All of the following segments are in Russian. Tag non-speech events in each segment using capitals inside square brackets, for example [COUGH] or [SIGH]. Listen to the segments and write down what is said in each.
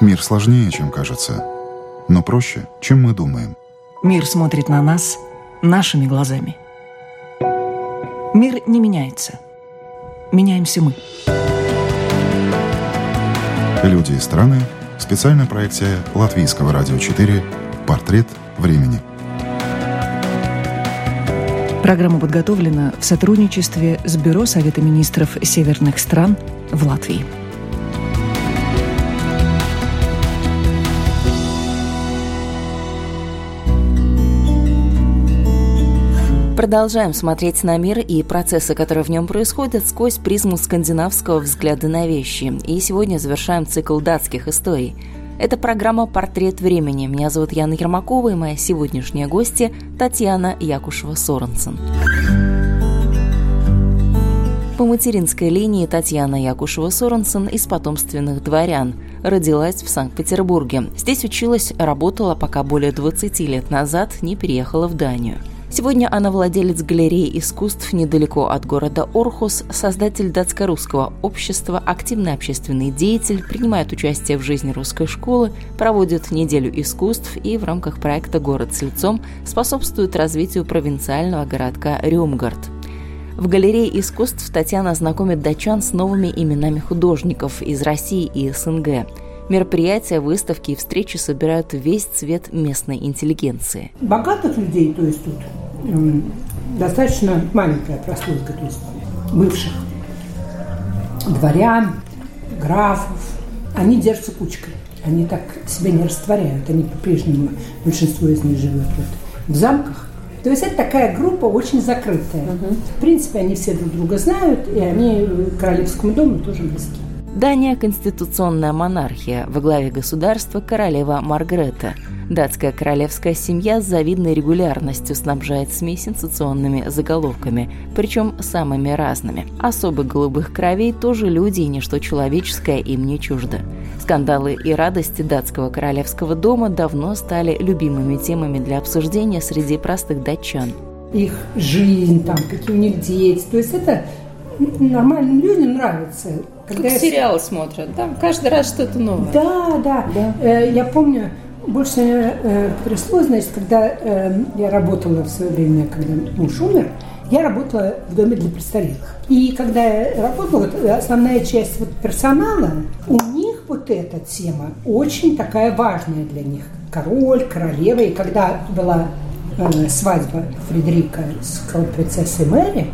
Мир сложнее, чем кажется, но проще, чем мы думаем. Мир смотрит на нас нашими глазами. Мир не меняется. Меняемся мы. Люди и страны. Специальная проекция Латвийского радио 4 «Портрет времени». Программа подготовлена в сотрудничестве с Бюро Совета министров северных стран в Латвии. Продолжаем смотреть на мир и процессы, которые в нем происходят, сквозь призму скандинавского взгляда на вещи. И сегодня завершаем цикл датских историй – это программа «Портрет времени». Меня зовут Яна Ермакова, и моя сегодняшняя гостья Татьяна Якушева-Соренсен. По материнской линии Татьяна Якушева-Соренсен из потомственных дворян. Родилась в Санкт-Петербурге. Здесь училась, работала, пока более 20 лет назад не переехала в Данию. Сегодня она владелец галереи искусств недалеко от города Орхус, создатель датско-русского общества, активный общественный деятель, принимает участие в жизни русской школы, проводит неделю искусств и в рамках проекта «Город с лицом» способствует развитию провинциального городка Рюмгард. В галерее искусств Татьяна знакомит датчан с новыми именами художников из России и СНГ – Мероприятия, выставки и встречи собирают весь цвет местной интеллигенции. Богатых людей, то есть тут достаточно маленькая прослойка, то есть бывших дворян, графов, они держатся кучкой. Они так себя не растворяют. Они по-прежнему, большинство из них живет вот в замках. То есть это такая группа очень закрытая. Угу. В принципе, они все друг друга знают, и они королевскому дому тоже близки. Дания – конституционная монархия, во главе государства королева Маргрета. Датская королевская семья с завидной регулярностью снабжает СМИ сенсационными заголовками, причем самыми разными. Особо голубых кровей тоже люди и ничто человеческое им не чуждо. Скандалы и радости датского королевского дома давно стали любимыми темами для обсуждения среди простых датчан. Их жизнь, там, какие у них дети. То есть это нормальным людям нравится. Когда как я... сериалы смотрят, да? Каждый раз что-то новое. Да, да. да. Э, я помню, больше э, потрясло, значит, когда э, я работала в свое время, когда муж умер, я работала в доме для престарелых. И когда я работала, вот, основная часть вот персонала, у них вот эта тема очень такая важная для них. Король, королева. И когда была э, свадьба Фредерика с кронпринцессой Мэри,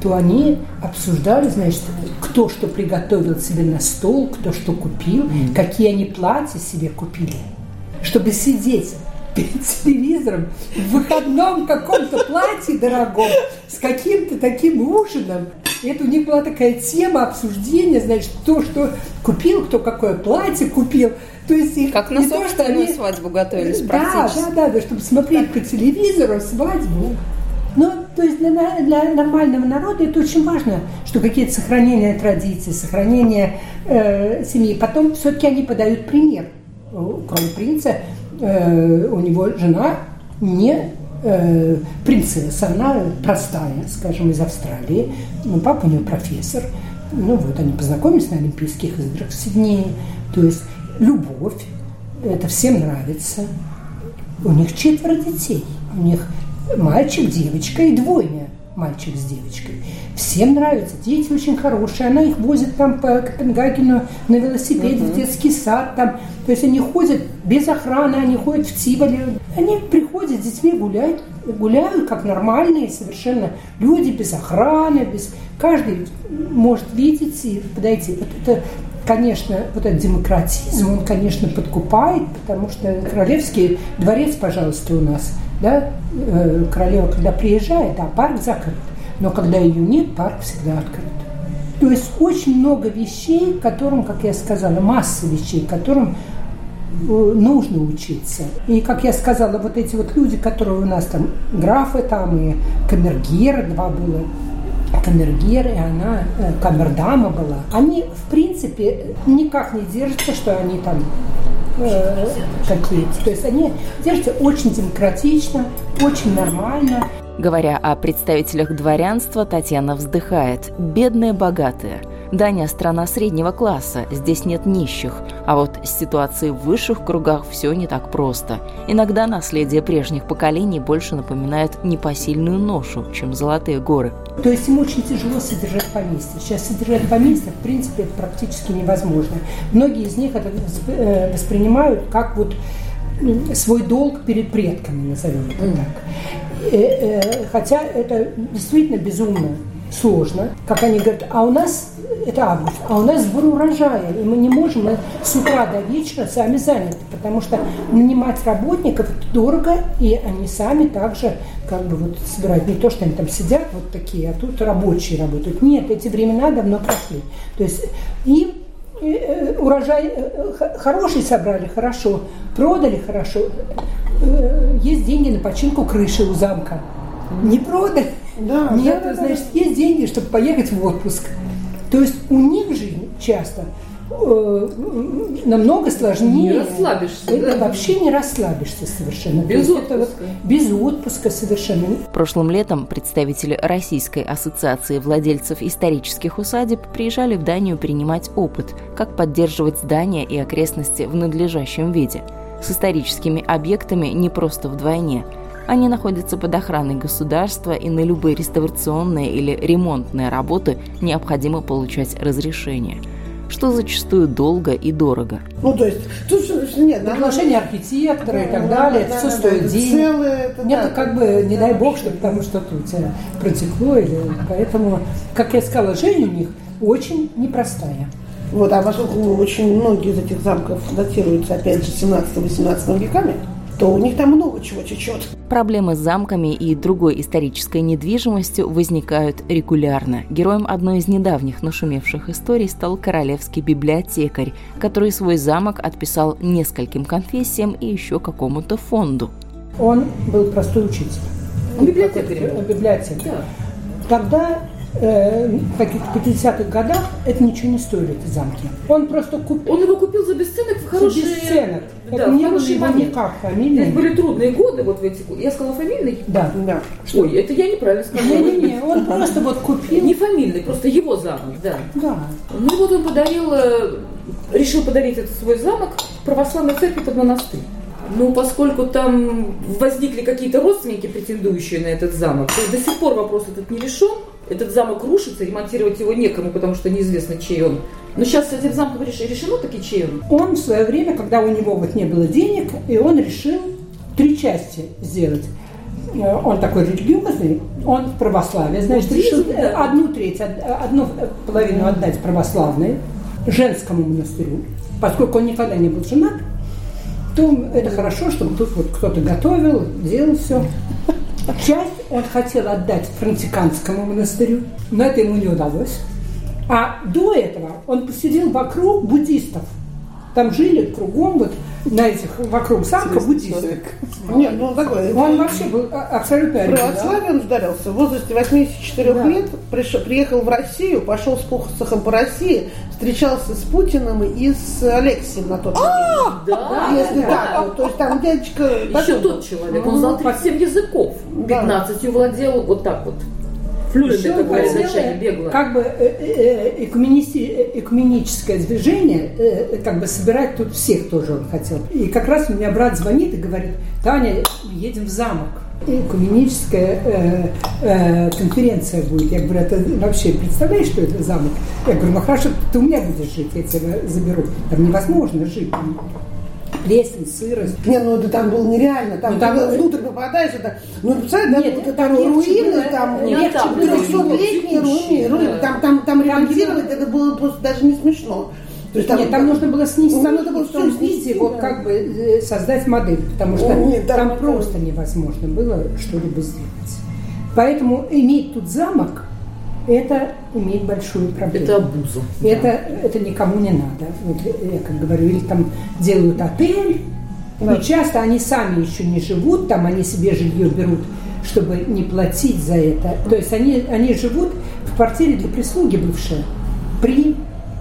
то они обсуждали, значит, кто что приготовил себе на стол, кто что купил, mm. какие они платья себе купили, чтобы сидеть перед телевизором в выходном каком-то платье дорогом с каким-то таким ужином. Это у них была такая тема обсуждения, значит, кто что купил, кто какое платье купил. То есть их как на то, что они свадьбу готовились да, да, да, да, чтобы смотреть по телевизору свадьбу. Но то есть для, для нормального народа это очень важно, что какие-то сохранения традиций, сохранения э, семьи. Потом все-таки они подают пример. Кроме принца, э, у него жена не э, принцесса, она простая, скажем, из Австралии. Ну, папа у нее профессор. Ну вот, они познакомились на Олимпийских играх в Сиднее. То есть любовь, это всем нравится. У них четверо детей. У них мальчик, девочка и двойня мальчик с девочкой. Всем нравится, дети очень хорошие, она их возит там по Копенгагену на велосипеде uh-huh. в детский сад, там, то есть они ходят без охраны, они ходят в Тиволе, они приходят с детьми гулять, гуляют как нормальные совершенно люди, без охраны, без... Каждый может видеть и подойти. Вот это конечно, вот этот демократизм, он, конечно, подкупает, потому что королевский дворец, пожалуйста, у нас – да, э, королева, когда приезжает, а парк закрыт. Но когда ее нет, парк всегда открыт. То есть очень много вещей, которым, как я сказала, масса вещей, которым э, нужно учиться. И, как я сказала, вот эти вот люди, которые у нас там, графы там и камергеры, два было, камергер, и она э, камердама была, они, в принципе, никак не держатся, что они там э, какие-то. То есть они держатся очень демократично, очень нормально. Говоря о представителях дворянства, Татьяна вздыхает. Бедные богатые. Дания – страна среднего класса, здесь нет нищих. А вот с ситуацией в высших кругах все не так просто. Иногда наследие прежних поколений больше напоминает непосильную ношу, чем золотые горы. То есть им очень тяжело содержать поместье. Сейчас содержать поместье, в принципе, практически невозможно. Многие из них это э, воспринимают как вот свой долг перед предками, назовем это так. Э, э, хотя это действительно безумно сложно. Как они говорят, а у нас, это август, а у нас сбор урожая, и мы не можем, мы с утра до вечера сами заняты, потому что нанимать работников дорого, и они сами также как бы вот собирают. Не то, что они там сидят вот такие, а тут рабочие работают. Нет, эти времена давно прошли. То есть им э, урожай э, хороший собрали, хорошо, продали хорошо, э, есть деньги на починку крыши у замка. Не продали, да, Нет, да, значит, да. есть деньги, чтобы поехать в отпуск. То есть у них жизнь часто э, намного сложнее. Не расслабишься. Это да? вообще не расслабишься совершенно. Без отпуска. Вот, без отпуска совершенно. Прошлым летом представители Российской ассоциации владельцев исторических усадеб приезжали в Данию принимать опыт, как поддерживать здания и окрестности в надлежащем виде. С историческими объектами не просто вдвойне – они находятся под охраной государства, и на любые реставрационные или ремонтные работы необходимо получать разрешение что зачастую долго и дорого. Ну, то есть, тут нет, приглашение архитектора да, и так далее, да, это все да, стоит да, денег. Целое, это, нет, да, как бы, не дай бог, чтобы потому что тут тебя протекло, или, поэтому, как я сказала, жизнь у них очень непростая. Вот, а поскольку очень многие из этих замков датируются, опять же, 17-18 веками, то у них там много чего течет. Проблемы с замками и другой исторической недвижимостью возникают регулярно. Героем одной из недавних нашумевших историй стал королевский библиотекарь, который свой замок отписал нескольким конфессиям и еще какому-то фонду. Он был простой учитель. Библиотекарь. Библиотекарь. Да. Тогда э, в каких-то 50-х годах это ничего не стоили, эти замки. Он просто купил... Он его купил за бесценок в хорошие... За бесценок. Да, это не было его никак фамильный. Это были трудные годы вот в эти годы. Я сказала фамильный? Да. да. Ой, это я неправильно сказала. Не-не-не, он просто вот купил... Не фамильный, просто его замок, да. Да. Ну и вот он подарил, э, решил подарить этот свой замок православной церкви под монастырь. Ну, поскольку там возникли какие-то родственники, претендующие на этот замок, то до сих пор вопрос этот не решен. Этот замок рушится, ремонтировать его некому, потому что неизвестно, чей он. Но сейчас с этим замком решено таки, чей он? Он в свое время, когда у него вот не было денег, и он решил три части сделать. Э, он такой религиозный, он в православии, значит, решил одну треть, одну половину отдать православной, женскому монастырю, поскольку он никогда не был женат, то это хорошо, чтобы тут вот кто-то готовил, делал все. Часть он хотел отдать францисканскому монастырю, но это ему не удалось. А до этого он посидел вокруг буддистов. Там жили кругом вот на этих вокруг замка буддисты. Нет, ну такой. Он вообще был а, абсолютно Православие он сдарился. В возрасте 84 да. лет пришел, приехал в Россию, пошел с посохом по России, встречался с Путиным и с Алексием на тот момент. А, да, Если так, то есть там дядечка... Еще тот человек, он знал 37 языков, 15 владел вот так вот флюиды такое изначально бегло. Как бы э, э, экуменическое движение, как бы собирать тут всех тоже он хотел. И как раз у меня брат звонит и говорит, Таня, едем в замок. Экуменическая э, э, конференция будет. Я говорю, это вообще представляешь, что это замок? Я говорю, ну хорошо, ты у меня будешь жить, я тебя заберу. Там невозможно жить плесень, сырость. Не, ну это там было нереально. Там, ну, там ты внутрь попадаешь, это, ну, представляешь, да, там руины, там, нет, там 300-летние руины, руины, там, там, там ремонтировать, это было просто даже не смешно. То есть там, Нет, там нужно было снести, там надо было в том виде да. вот как бы э, создать модель, потому что Нет, там, там просто невозможно было что-либо сделать. Поэтому иметь тут замок – это имеет большую проблему. Это абуза. Это, да. это никому не надо. Вот я как говорю, или там делают отель, да. и часто они сами еще не живут, там они себе жилье берут, чтобы не платить за это. То есть они, они живут в квартире для прислуги бывшей при,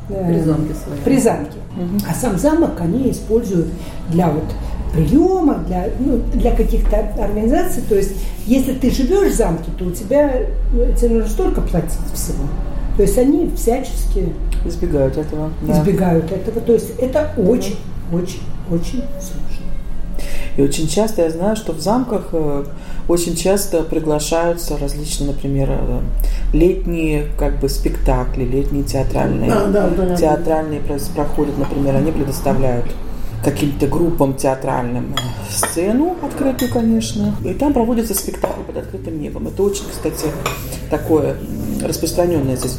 э, при замке. Своей. При замке. Угу. А сам замок они используют для вот приемов, для, ну, для каких-то организаций. То есть, если ты живешь в замке, то у тебя ну, тебе нужно столько платить всего. То есть они всячески избегают этого. Да. Избегают этого. То есть это очень, очень, очень сложно. И очень часто я знаю, что в замках э, очень часто приглашаются различные, например, э, летние как бы спектакли, летние театральные, да, да, да, театральные проходят, например, они предоставляют каким-то группам театральным э, сцену открытую, конечно. И там проводится спектакль под открытым небом. Это очень, кстати, такое распространенное здесь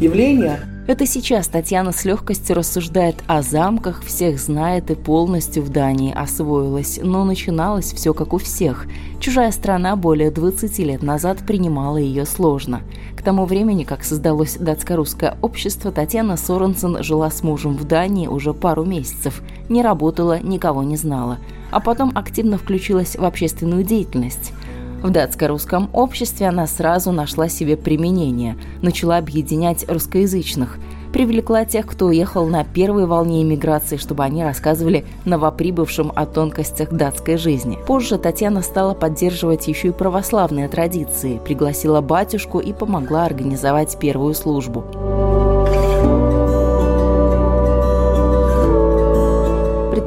явление. Это сейчас Татьяна с легкостью рассуждает о замках, всех знает и полностью в Дании освоилась, но начиналось все как у всех. Чужая страна более 20 лет назад принимала ее сложно. К тому времени, как создалось датско-русское общество, Татьяна Соренсен жила с мужем в Дании уже пару месяцев, не работала, никого не знала, а потом активно включилась в общественную деятельность. В датско-русском обществе она сразу нашла себе применение, начала объединять русскоязычных, привлекла тех, кто уехал на первой волне иммиграции, чтобы они рассказывали новоприбывшим о тонкостях датской жизни. Позже Татьяна стала поддерживать еще и православные традиции, пригласила батюшку и помогла организовать первую службу.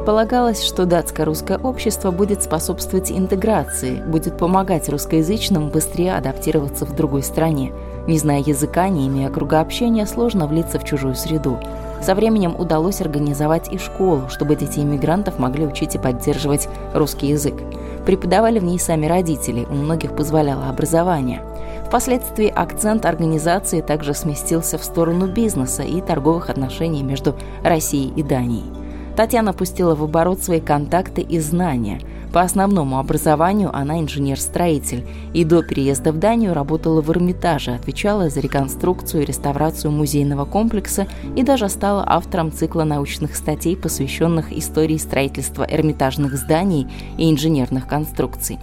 Предполагалось, что датско-русское общество будет способствовать интеграции, будет помогать русскоязычным быстрее адаптироваться в другой стране. Не зная языка, не имея круга общения, сложно влиться в чужую среду. Со временем удалось организовать и школу, чтобы дети иммигрантов могли учить и поддерживать русский язык. Преподавали в ней сами родители, у многих позволяло образование. Впоследствии акцент организации также сместился в сторону бизнеса и торговых отношений между Россией и Данией. Татьяна пустила в оборот свои контакты и знания. По основному образованию она инженер-строитель и до переезда в Данию работала в Эрмитаже, отвечала за реконструкцию и реставрацию музейного комплекса и даже стала автором цикла научных статей, посвященных истории строительства эрмитажных зданий и инженерных конструкций.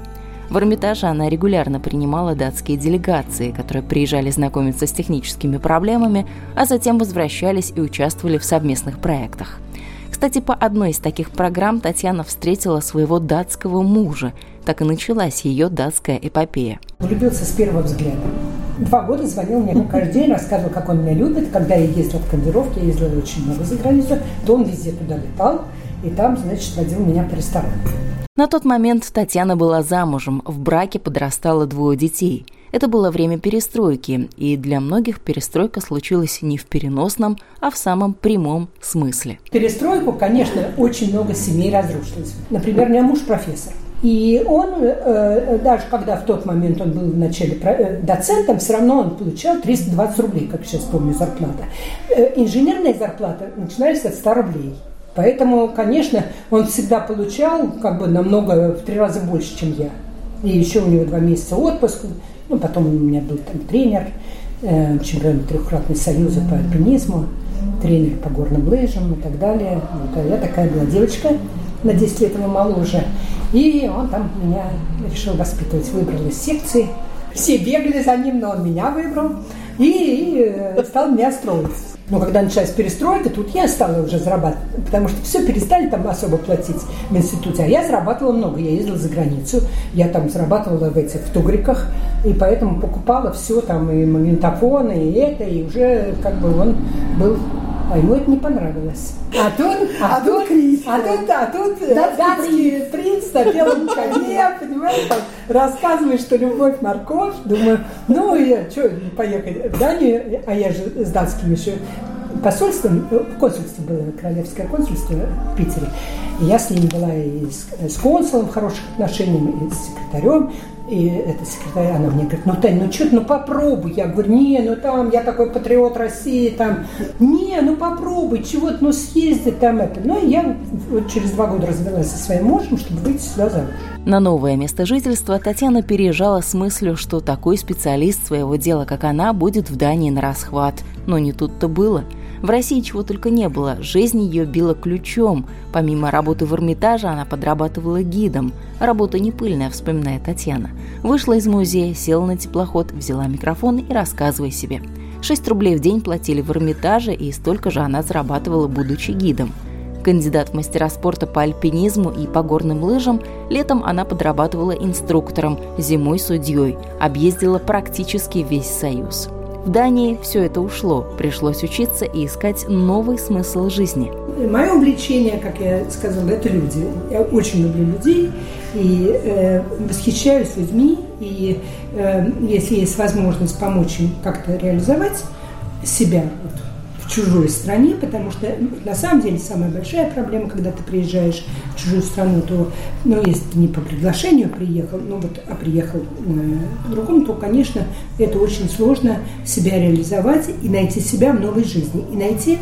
В Эрмитаже она регулярно принимала датские делегации, которые приезжали знакомиться с техническими проблемами, а затем возвращались и участвовали в совместных проектах – кстати, по одной из таких программ Татьяна встретила своего датского мужа. Так и началась ее датская эпопея. Влюбился с первого взгляда. Два года звонил мне каждый день, рассказывал, как он меня любит. Когда я ездила в командировки, я ездила очень много за границу, то он везде туда летал, и там, значит, водил меня по ресторанам. На тот момент Татьяна была замужем, в браке подрастало двое детей – это было время перестройки, и для многих перестройка случилась не в переносном, а в самом прямом смысле. Перестройку, конечно, очень много семей разрушилось. Например, у меня муж профессор. И он, э, даже когда в тот момент он был вначале э, доцентом, все равно он получал 320 рублей, как сейчас помню, зарплата. Э, инженерная зарплата начинались от 100 рублей. Поэтому, конечно, он всегда получал как бы намного, в три раза больше, чем я. И еще у него два месяца отпуска. Ну, потом у меня был там тренер, э, чемпион трехкратный союза по альпинизму, тренер по горным лыжам и так далее. Вот, а я такая была девочка на 10 лет его моложе. И он там меня решил воспитывать, выбрал из секции. Все бегали за ним, но он меня выбрал и, и э, стал меня строить. Но когда началась перестройка, тут я стала уже зарабатывать, потому что все перестали там особо платить в институте, а я зарабатывала много, я ездила за границу, я там зарабатывала в этих в тугриках, и поэтому покупала все там, и магнитофоны, и это, и уже как бы он был а ему это не понравилось. А тут, а, а тут, а тут, а тут датский, датский принц на белом [LAUGHS] коне, понимаешь, там, рассказывает, что любовь морковь. Думаю, ну, я, что, поехать в Данию, а я же с датским еще посольством, э, консульство было, королевское консульство в Питере. И я с ним была и с, с консулом в хороших отношениях, и с секретарем. И эта секретарь, она мне говорит, ну, Тань, ну что ну попробуй. Я говорю, не, ну там, я такой патриот России, там, не, ну попробуй, чего-то, ну съезди там это. Ну, и я вот через два года развелась со своим мужем, чтобы выйти сюда замуж. На новое место жительства Татьяна переезжала с мыслью, что такой специалист своего дела, как она, будет в Дании на расхват. Но не тут-то было – в России чего только не было, жизнь ее била ключом. Помимо работы в Эрмитаже она подрабатывала гидом. Работа не пыльная, вспоминает Татьяна. Вышла из музея, села на теплоход, взяла микрофон и рассказывай себе. 6 рублей в день платили в Эрмитаже, и столько же она зарабатывала, будучи гидом. Кандидат в мастера спорта по альпинизму и по горным лыжам, летом она подрабатывала инструктором, зимой судьей, объездила практически весь Союз. В Дании все это ушло, пришлось учиться и искать новый смысл жизни. Мое увлечение, как я сказала, это люди. Я очень люблю людей и э, восхищаюсь людьми. И э, если есть возможность помочь им как-то реализовать себя вот, в чужой стране, потому что на самом деле самая большая проблема, когда ты приезжаешь в чужую страну, то, ну, если ты не по приглашению приехал, ну вот, а приехал э, по-другому, то, конечно, это очень сложно себя реализовать и найти себя в новой жизни, и найти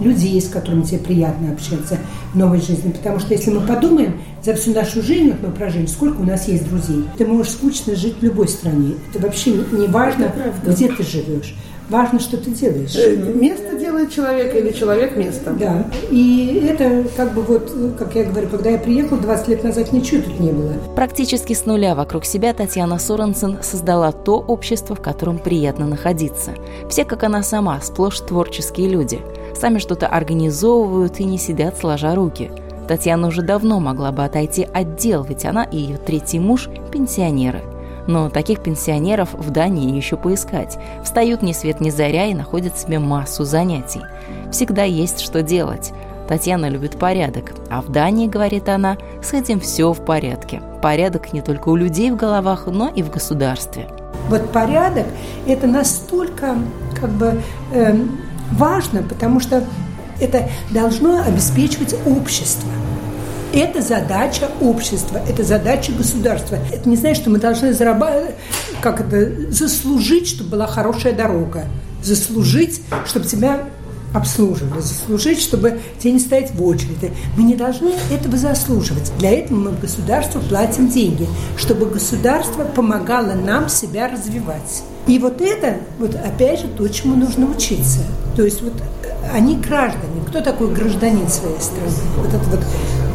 людей, с которыми тебе приятно общаться в новой жизни. Потому что если мы подумаем, за всю нашу жизнь, вот мы прожили, сколько у нас есть друзей, ты можешь скучно жить в любой стране. Это вообще не важно, где ты живешь. Важно, что ты делаешь. Э, место делает человека или человек место. Да. И это как бы вот, как я говорю, когда я приехала 20 лет назад, ничего тут не было. Практически с нуля вокруг себя Татьяна Соренсен создала то общество, в котором приятно находиться. Все, как она сама, сплошь творческие люди – сами что-то организовывают и не сидят сложа руки. Татьяна уже давно могла бы отойти от дел, ведь она и ее третий муж – пенсионеры. Но таких пенсионеров в Дании еще поискать. Встают ни свет ни заря и находят себе массу занятий. Всегда есть что делать. Татьяна любит порядок, а в Дании, говорит она, с этим все в порядке. Порядок не только у людей в головах, но и в государстве. Вот порядок – это настолько как бы э, важно, потому что это должно обеспечивать общество. Это задача общества, это задача государства. Это не значит, что мы должны зарабатывать, как это, заслужить, чтобы была хорошая дорога, заслужить, чтобы тебя обслуживали, заслужить, чтобы тебе не стоять в очереди. Мы не должны этого заслуживать. Для этого мы в государство платим деньги, чтобы государство помогало нам себя развивать. И вот это, вот опять же, то, чему нужно учиться. То есть вот они граждане. Кто такой гражданин своей страны? Вот это вот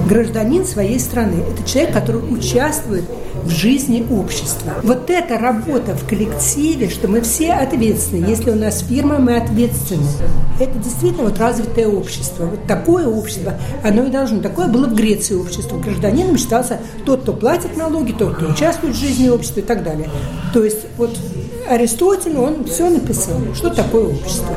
гражданин своей страны. Это человек, который участвует в жизни общества. Вот эта работа в коллективе, что мы все ответственны. Если у нас фирма, мы ответственны. Это действительно вот развитое общество. Вот такое общество, оно и должно. Такое было в Греции общество. Гражданином считался тот, кто платит налоги, тот, кто участвует в жизни общества и так далее. То есть вот Аристотель, он все написал, что такое общество.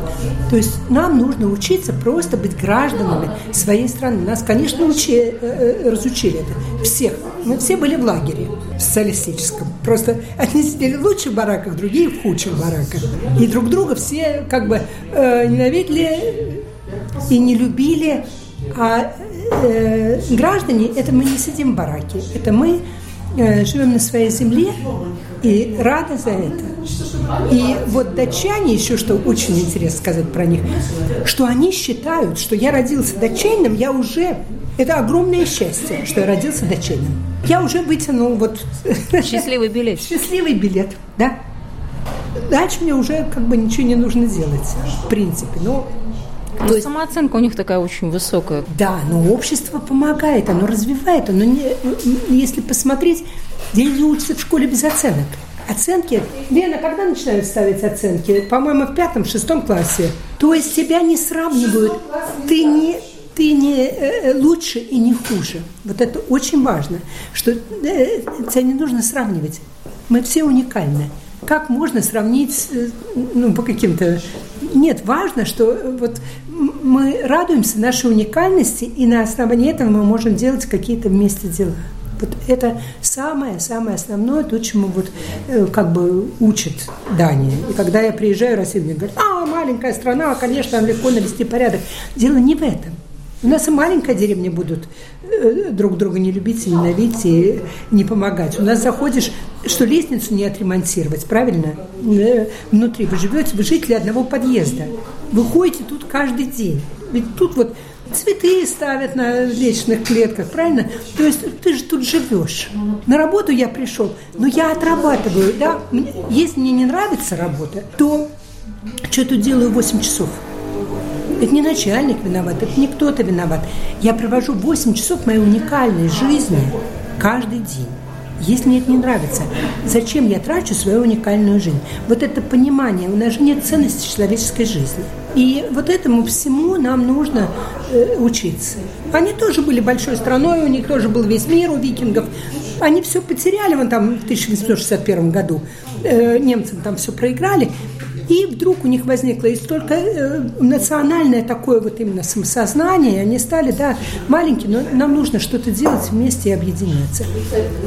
То есть нам нужно учиться просто быть гражданами своей страны. Нас, конечно, учи, э, э, разучили это. Всех. Мы все были в лагере социалистическом. Просто одни сидели в лучших бараках, другие в худших бараках. И друг друга все как бы э, ненавидели и не любили. А э, граждане, это мы не сидим в бараке. Это мы э, живем на своей земле и рады за это. И вот датчане, еще что очень интересно сказать про них, что они считают, что я родился датчанином, я уже... Это огромное счастье, что я родился датчанином. Я уже вытянул вот... [LAUGHS] Счастливый билет. Счастливый билет, да. Дальше мне уже как бы ничего не нужно делать, в принципе. Но то есть самооценка у них такая очень высокая. Да, но общество помогает, оно развивает. Оно не, если посмотреть, дети учатся в школе без оценок. Оценки. Лена, когда начинают ставить оценки? По-моему, в пятом, шестом классе. То есть тебя не сравнивают. Ты не, ты не э, лучше и не хуже. Вот это очень важно, что э, тебя не нужно сравнивать. Мы все уникальны. Как можно сравнить, э, ну, по каким-то... Нет, важно, что вот мы радуемся нашей уникальности, и на основании этого мы можем делать какие-то вместе дела. Вот это самое-самое основное, то, чему вот э, как бы учит Дания. И когда я приезжаю в Россию, мне говорят, а, маленькая страна, конечно, легко навести порядок. Дело не в этом. У нас и маленькая деревня будут э, друг друга не любить, и ненавидеть и не помогать. У нас заходишь, что лестницу не отремонтировать, правильно? Э, внутри вы живете, вы жители одного подъезда. Вы ходите тут каждый день. Ведь тут вот цветы ставят на лестничных клетках, правильно? То есть ты же тут живешь. На работу я пришел, но я отрабатываю, да? Если мне не нравится работа, то что я тут делаю 8 часов? Это не начальник виноват, это не кто-то виноват. Я провожу 8 часов моей уникальной жизни каждый день. Если мне это не нравится, зачем я трачу свою уникальную жизнь? Вот это понимание, у нас же нет ценности человеческой жизни. И вот этому всему нам нужно э, учиться. Они тоже были большой страной, у них тоже был весь мир у викингов. Они все потеряли вон там в 1861 году. Э, немцам там все проиграли. И вдруг у них возникло и столько э, национальное такое вот именно самосознание, они стали, да, маленькие, но нам нужно что-то делать вместе и объединяться.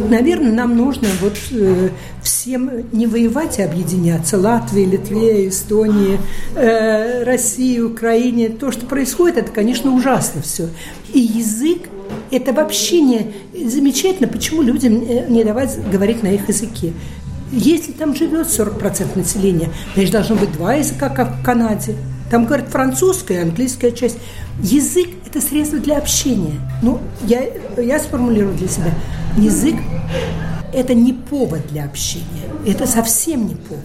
Наверное, нам нужно вот э, всем не воевать и объединяться. Латвии, Литве, Эстонии, э, России, Украине. То, что происходит, это, конечно, ужасно все. И язык это вообще не замечательно, почему людям э, не давать говорить на их языке. Если там живет 40% населения, значит, должно быть два языка, как в Канаде. Там говорят французская и английская часть. Язык – это средство для общения. Ну, я, я сформулирую для себя. Язык – это не повод для общения. Это совсем не повод.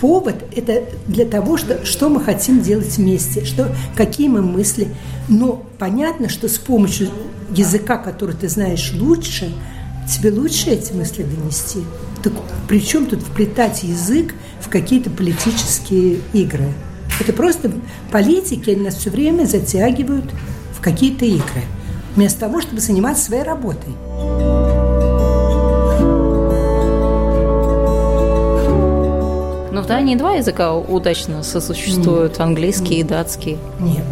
Повод – это для того, что, что мы хотим делать вместе, что, какие мы мысли. Но понятно, что с помощью языка, который ты знаешь лучше, тебе лучше эти мысли донести. Так при чем тут вплетать язык в какие-то политические игры? Это просто политики, они нас все время затягивают в какие-то игры, вместо того, чтобы заниматься своей работой. Но в Дании два языка удачно сосуществуют, английский и датский. Нет,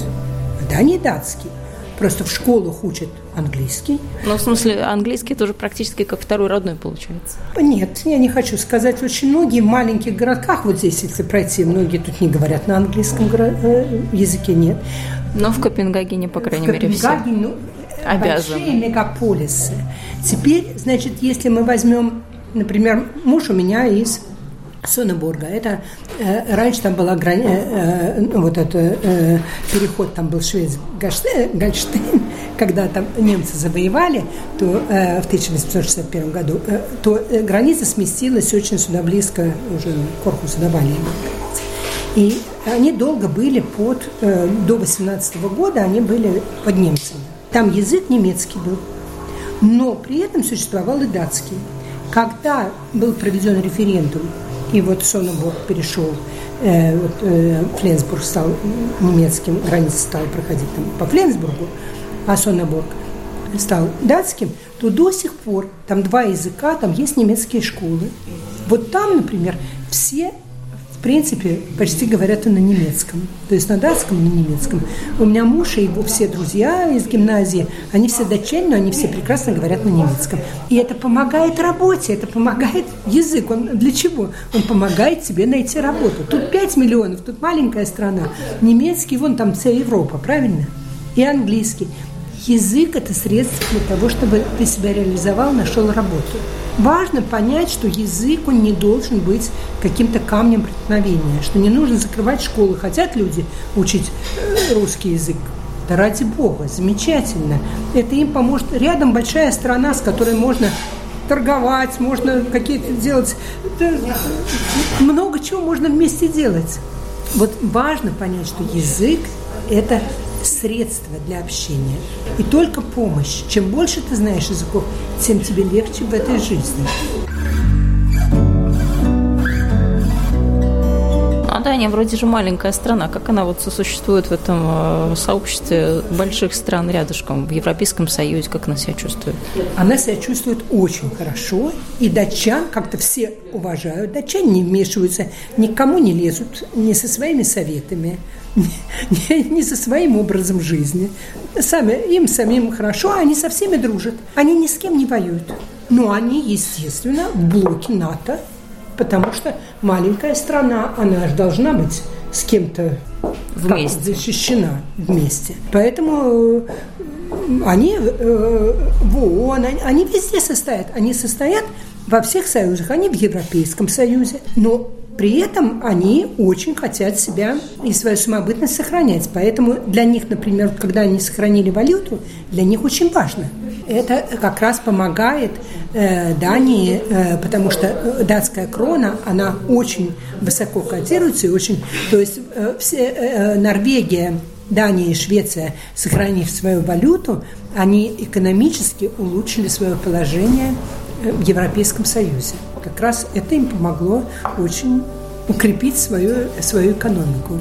в Дании датский. Просто в школах учат английский. Ну, в смысле, английский тоже практически как второй родной получается. Нет, я не хочу сказать. Очень многие в маленьких городках, вот здесь, если пройти, многие тут не говорят на английском э, языке, нет. Но в Копенгагене, по крайней в мере, все ну, обязаны. Большие мегаполисы. Теперь, значит, если мы возьмем, например, муж у меня из Соннебурга. Это э, раньше там была грани, э, э, вот это э, переход там был швец Гольштейн, [LAUGHS] когда там немцы завоевали, то э, в 1861 году, э, то э, граница сместилась очень сюда близко уже к корпусу Навального. И они долго были под, э, до 18 года они были под немцами. Там язык немецкий был, но при этом существовал и датский. Когда был проведен референдум и вот Соннебург перешел, э, вот, э, Фленсбург стал немецким, граница стала проходить там по Фленсбургу, а Соннебург стал датским, то до сих пор там два языка, там есть немецкие школы. Вот там, например, все в принципе, почти говорят и на немецком. То есть на датском и на немецком. У меня муж и его все друзья из гимназии, они все датчане, но они все прекрасно говорят на немецком. И это помогает работе, это помогает язык. Он для чего? Он помогает тебе найти работу. Тут 5 миллионов, тут маленькая страна. Немецкий, вон там вся Европа, правильно? И английский. Язык – это средство для того, чтобы ты себя реализовал, нашел работу. Важно понять, что язык, он не должен быть каким-то камнем преткновения, что не нужно закрывать школы. Хотят люди учить э, русский язык, да ради бога, замечательно. Это им поможет. Рядом большая страна, с которой можно торговать, можно какие-то делать, много чего можно вместе делать. Вот важно понять, что язык – это средство для общения. И только помощь. Чем больше ты знаешь языков, тем тебе легче в этой жизни. А Дания вроде же маленькая страна. Как она вот сосуществует в этом э, сообществе больших стран рядышком, в Европейском Союзе? Как она себя чувствует? Она себя чувствует очень хорошо. И датчан как-то все уважают. Датчане не вмешиваются, никому не лезут, не со своими советами не, не со своим образом жизни. Сами, им самим хорошо, они со всеми дружат. Они ни с кем не воюют. Но они, естественно, в блоке НАТО, потому что маленькая страна, она же должна быть с кем-то вместе. защищена вместе. Поэтому э, они э, в ООН, они, они везде состоят. Они состоят во всех союзах, они в Европейском Союзе. Но при этом они очень хотят себя и свою самобытность сохранять. Поэтому для них, например, когда они сохранили валюту, для них очень важно. Это как раз помогает э, Дании, э, потому что датская крона, она очень высоко котируется и очень, то есть э, все, э, э Норвегия, Дания и Швеция, сохранив свою валюту, они экономически улучшили свое положение э, в Европейском Союзе как раз это им помогло очень укрепить свою, свою экономику.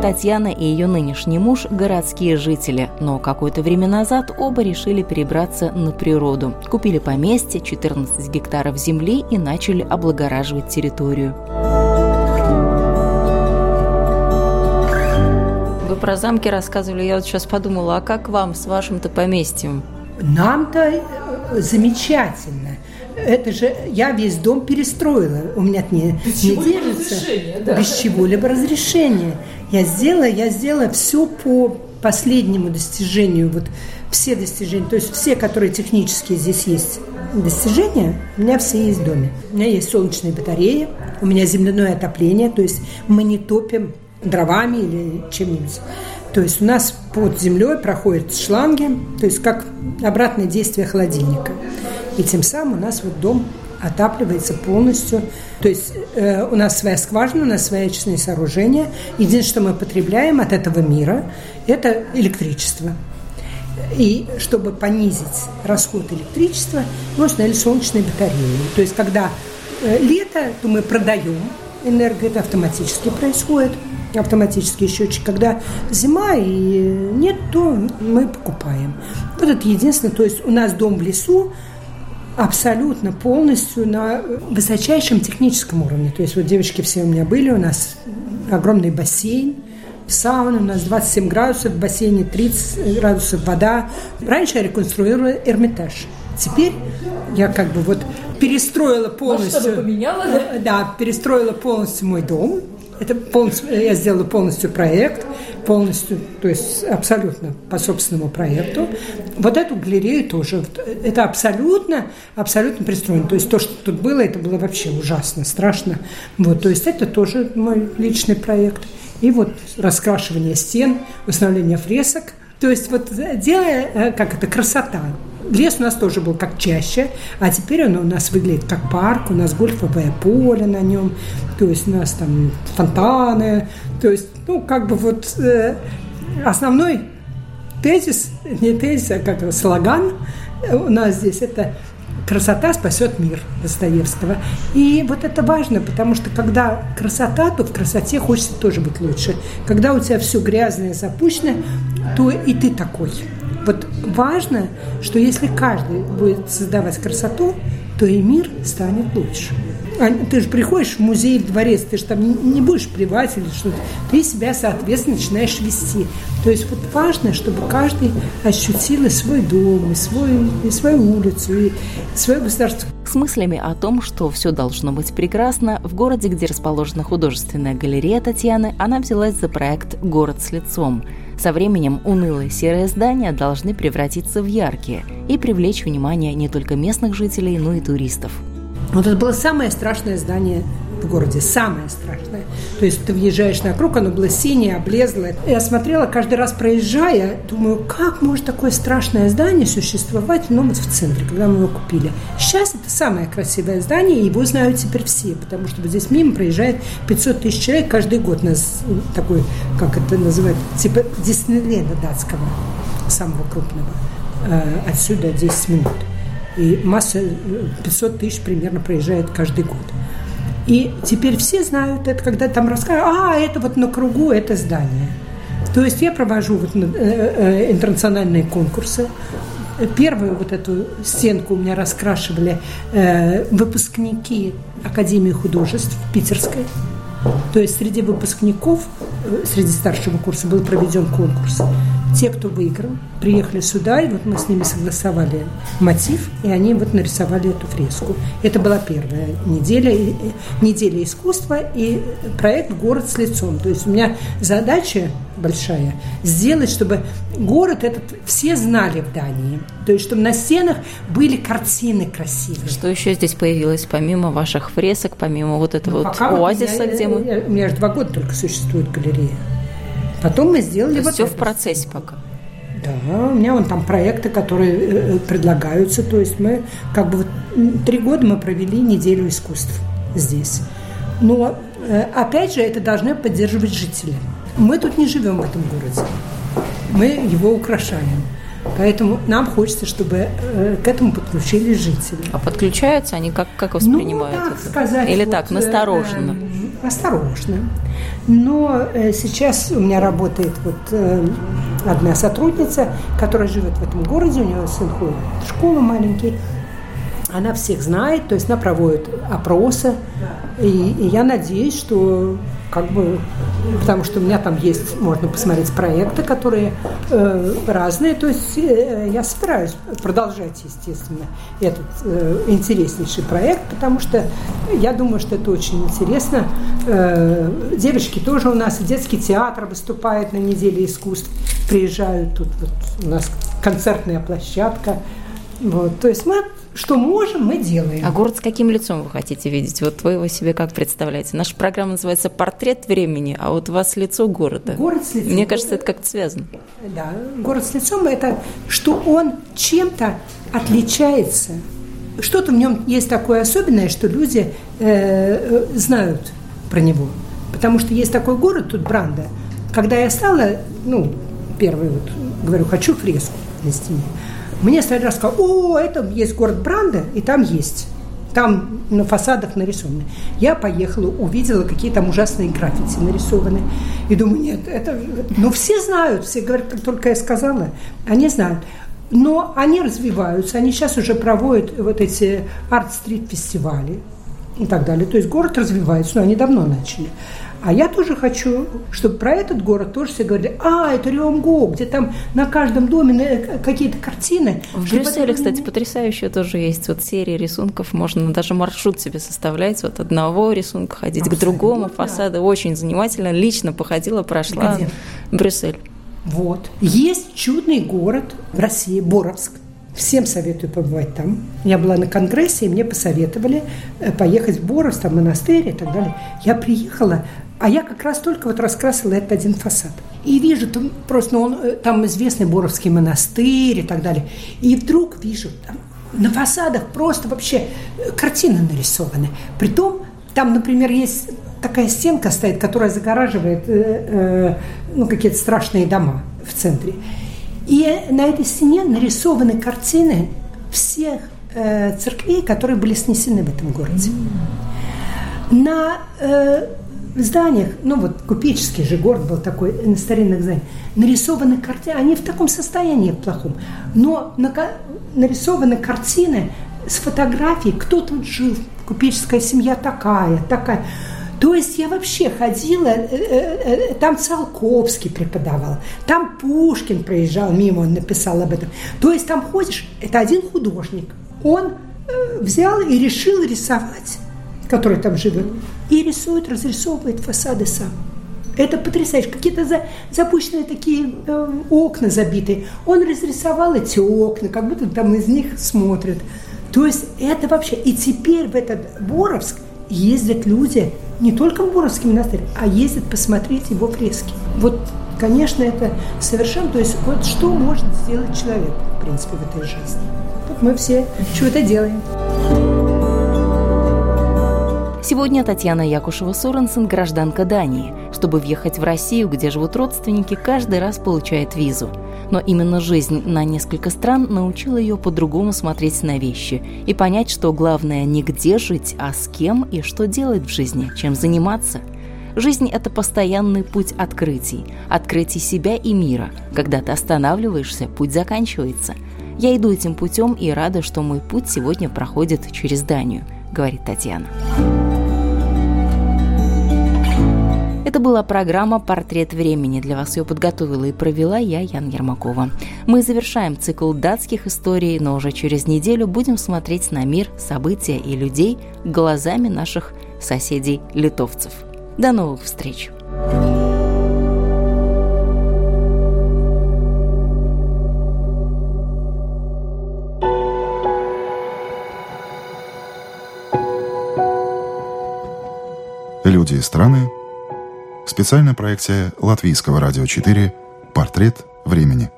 Татьяна и ее нынешний муж – городские жители, но какое-то время назад оба решили перебраться на природу. Купили поместье, 14 гектаров земли и начали облагораживать территорию. Вы про замки рассказывали, я вот сейчас подумала, а как вам с вашим-то поместьем? Нам-то замечательно. Это же я весь дом перестроила. У меня не, Без не держится. да. Без чего-либо разрешения. Я сделала, я сделала все по последнему достижению. Вот все достижения, то есть все, которые технические здесь есть достижения, у меня все есть в доме. У меня есть солнечные батареи, у меня земляное отопление, то есть мы не топим дровами или чем-нибудь. То есть у нас под землей проходят шланги, то есть как обратное действие холодильника. И тем самым у нас вот дом отапливается полностью. То есть э, у нас своя скважина, у нас свои очистные сооружения. Единственное, что мы потребляем от этого мира, это электричество. И чтобы понизить расход электричества, мы установили солнечные батареи. То есть когда э, лето, то мы продаем энергию, это автоматически происходит автоматический счетчик. Когда зима и нет, то мы покупаем. Вот это единственное. То есть у нас дом в лесу абсолютно полностью на высочайшем техническом уровне. То есть вот девочки все у меня были, у нас огромный бассейн, сауна, у нас 27 градусов, в бассейне 30 градусов вода. Раньше я реконструировала Эрмитаж. Теперь я как бы вот перестроила полностью... Масштабы поменяла, да? Да, перестроила полностью мой дом. Это полностью, я сделала полностью проект, полностью, то есть абсолютно по собственному проекту. Вот эту галерею тоже, это абсолютно, абсолютно пристроено. То есть то, что тут было, это было вообще ужасно, страшно. Вот, то есть это тоже мой личный проект. И вот раскрашивание стен, установление фресок. То есть вот делая, как это, красота. Лес у нас тоже был как чаще, а теперь он у нас выглядит как парк, у нас гольфовое поле на нем, то есть у нас там фонтаны, то есть, ну, как бы вот э, основной тезис, не тезис, а как слоган у нас здесь это красота спасет мир Достоевского. И вот это важно, потому что когда красота, то в красоте хочется тоже быть лучше. Когда у тебя все грязное, запущено, то и ты такой. Вот важно, что если каждый будет создавать красоту, то и мир станет лучше. А ты же приходишь в музей, в дворец, ты же там не будешь плевать или что-то. Ты себя, соответственно, начинаешь вести. То есть вот важно, чтобы каждый ощутил и свой дом, и, свой, и свою улицу, и свое государство. С мыслями о том, что все должно быть прекрасно, в городе, где расположена художественная галерея Татьяны, она взялась за проект «Город с лицом». Со временем унылые серые здания должны превратиться в яркие и привлечь внимание не только местных жителей, но и туристов. Вот это было самое страшное здание в городе, самое страшное. То есть ты въезжаешь на круг, оно было синее, облезлое. Я смотрела каждый раз проезжая, думаю, как может такое страшное здание существовать ну, вот в центре, когда мы его купили. Сейчас это самое красивое здание, и его знают теперь все, потому что здесь мимо проезжает 500 тысяч человек каждый год. Нас такой, как это называют, типа Диснейленда датского, самого крупного. Отсюда 10 минут. И масса, 500 тысяч примерно проезжает каждый год. И теперь все знают это, когда там рассказывают, а, это вот на кругу, это здание. То есть я провожу вот интернациональные конкурсы. Первую вот эту стенку у меня раскрашивали э, выпускники Академии художеств Питерской. То есть среди выпускников, среди старшего курса был проведен конкурс. Те, кто выиграл, приехали сюда, и вот мы с ними согласовали мотив, и они вот нарисовали эту фреску. Это была первая неделя, неделя искусства и проект «Город с лицом». То есть у меня задача большая сделать, чтобы город этот все знали в Дании. То есть, чтобы на стенах были картины красивые. Что еще здесь появилось, помимо ваших фресок, помимо вот этого ну, вот оазиса, меня, где мы... У меня же два года только существует галерея. Потом мы сделали вот все это. в процессе пока. Да, у меня вон там проекты, которые э, предлагаются. То есть мы как бы вот три года мы провели неделю искусств здесь. Но э, опять же это должны поддерживать жители. Мы тут не живем в этом городе. Мы его украшаем. Поэтому нам хочется, чтобы э, к этому подключились жители. А подключаются они как, как воспринимают ну, так это? сказать, Или вот, так, настороженно? Э, осторожно. Но э, сейчас у меня работает вот э, одна сотрудница, которая живет в этом городе, у нее сын ходит в школу маленький, она всех знает, то есть она проводит опросы, и, и я надеюсь, что как бы, потому что у меня там есть, можно посмотреть проекты, которые э, разные, то есть э, я собираюсь продолжать, естественно, этот э, интереснейший проект, потому что я думаю, что это очень интересно. Э, девочки тоже у нас, детский театр выступает на неделе искусств, приезжают тут вот у нас концертная площадка, вот, то есть мы что можем, мы делаем. А город с каким лицом вы хотите видеть? Вот вы его себе как представляете? Наша программа называется «Портрет времени», а вот у вас лицо города. Город с лицом. Мне кажется, это как-то связано. Да, город с лицом – это что он чем-то отличается. Что-то в нем есть такое особенное, что люди э, знают про него. Потому что есть такой город, тут Бранда. Когда я стала, ну, первый вот, говорю, хочу фреску на стене, мне стали рассказывать, о, это есть город Бранда, и там есть. Там на фасадах нарисованы. Я поехала, увидела, какие там ужасные граффити нарисованы. И думаю, нет, это... Ну, все знают, все говорят, как только я сказала, они знают. Но они развиваются, они сейчас уже проводят вот эти арт-стрит-фестивали и так далее. То есть город развивается, но они давно начали. А я тоже хочу, чтобы про этот город тоже все говорили, а, это Риомго, где там на каждом доме какие-то картины. В Брюсселе, кстати, потрясающая тоже есть вот серия рисунков, можно даже маршрут себе составлять, вот одного рисунка ходить Абсолютно, к другому, фасады да. очень занимательно, лично походила, прошла где? Брюссель. Вот. Есть чудный город в России, Боровск. Всем советую побывать там. Я была на конгрессе, и мне посоветовали э, поехать в Боровск, там монастырь и так далее. Я приехала, а я как раз только вот раскрасила этот один фасад. И вижу, там просто ну, он, э, там известный Боровский монастырь и так далее. И вдруг вижу, там на фасадах просто вообще э, картины нарисованы. Притом там, например, есть такая стенка стоит, которая загораживает э, э, ну, какие-то страшные дома в центре. И на этой стене нарисованы картины всех э, церквей, которые были снесены в этом городе. На э, зданиях, ну вот купеческий же город был такой, на старинных зданиях, нарисованы картины, они в таком состоянии в плохом, но на, нарисованы картины с фотографией, кто тут жил, купеческая семья такая, такая. То есть я вообще ходила, э, э, э, там Циолковский преподавал, там Пушкин проезжал мимо, он написал об этом. То есть там ходишь, это один художник, он взял и решил рисовать, который там живет и рисует, разрисовывает фасады сам. Это потрясающе. Какие-то за, запущенные такие э, окна забитые. Он разрисовал эти окна, как будто там из них смотрят. То есть это вообще... И теперь в этот Боровск ездят люди не только в Боровский монастырь, а ездят посмотреть его фрески. Вот, конечно, это совершенно... То есть вот что может сделать человек, в принципе, в этой жизни. Вот мы все что-то делаем. Сегодня Татьяна Якушева-Соренсен – гражданка Дании. Чтобы въехать в Россию, где живут родственники, каждый раз получает визу. Но именно жизнь на несколько стран научила ее по-другому смотреть на вещи и понять, что главное не где жить, а с кем и что делать в жизни, чем заниматься. Жизнь – это постоянный путь открытий, открытий себя и мира. Когда ты останавливаешься, путь заканчивается. Я иду этим путем и рада, что мой путь сегодня проходит через Данию, говорит Татьяна. Это была программа «Портрет времени». Для вас ее подготовила и провела я, Ян Ермакова. Мы завершаем цикл датских историй, но уже через неделю будем смотреть на мир, события и людей глазами наших соседей-литовцев. До новых встреч! Люди и страны Специальная проекция Латвийского радио 4 «Портрет времени».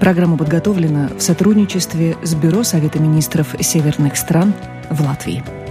Программа подготовлена в сотрудничестве с Бюро Совета министров северных стран в Латвии.